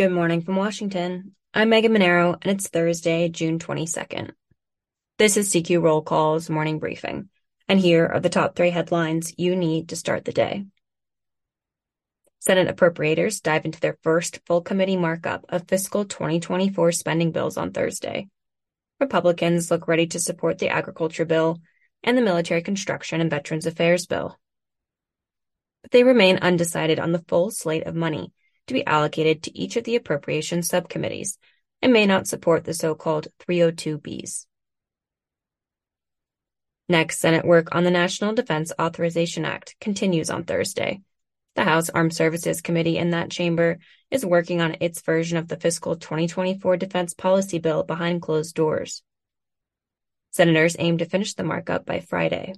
Good morning from Washington. I'm Megan Mineiro, and it's Thursday, June 22nd. This is CQ Roll Call's morning briefing, and here are the top three headlines you need to start the day. Senate appropriators dive into their first full committee markup of fiscal 2024 spending bills on Thursday. Republicans look ready to support the agriculture bill and the military construction and veterans affairs bill. But they remain undecided on the full slate of money to be allocated to each of the appropriation subcommittees and may not support the so-called 302Bs. Next, Senate work on the National Defense Authorization Act continues on Thursday. The House Armed Services Committee in that chamber is working on its version of the fiscal 2024 defense policy bill behind closed doors. Senators aim to finish the markup by Friday.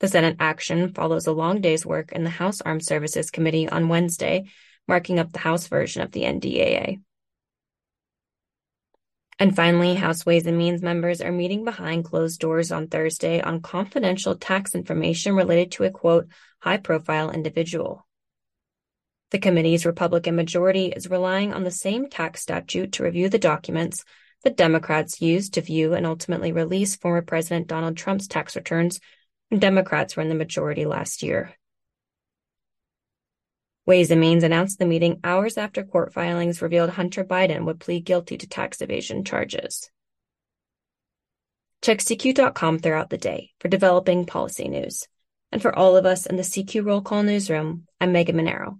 The Senate action follows a long day's work in the House Armed Services Committee on Wednesday, marking up the House version of the NDAA. And finally, House Ways and Means members are meeting behind closed doors on Thursday on confidential tax information related to a quote, high profile individual. The committee's Republican majority is relying on the same tax statute to review the documents that Democrats used to view and ultimately release former President Donald Trump's tax returns Democrats were in the majority last year. Ways and Means announced the meeting hours after court filings revealed Hunter Biden would plead guilty to tax evasion charges. Check CQ.com throughout the day for developing policy news. And for all of us in the CQ Roll Call newsroom, I'm Megan Mineiro.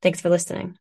Thanks for listening.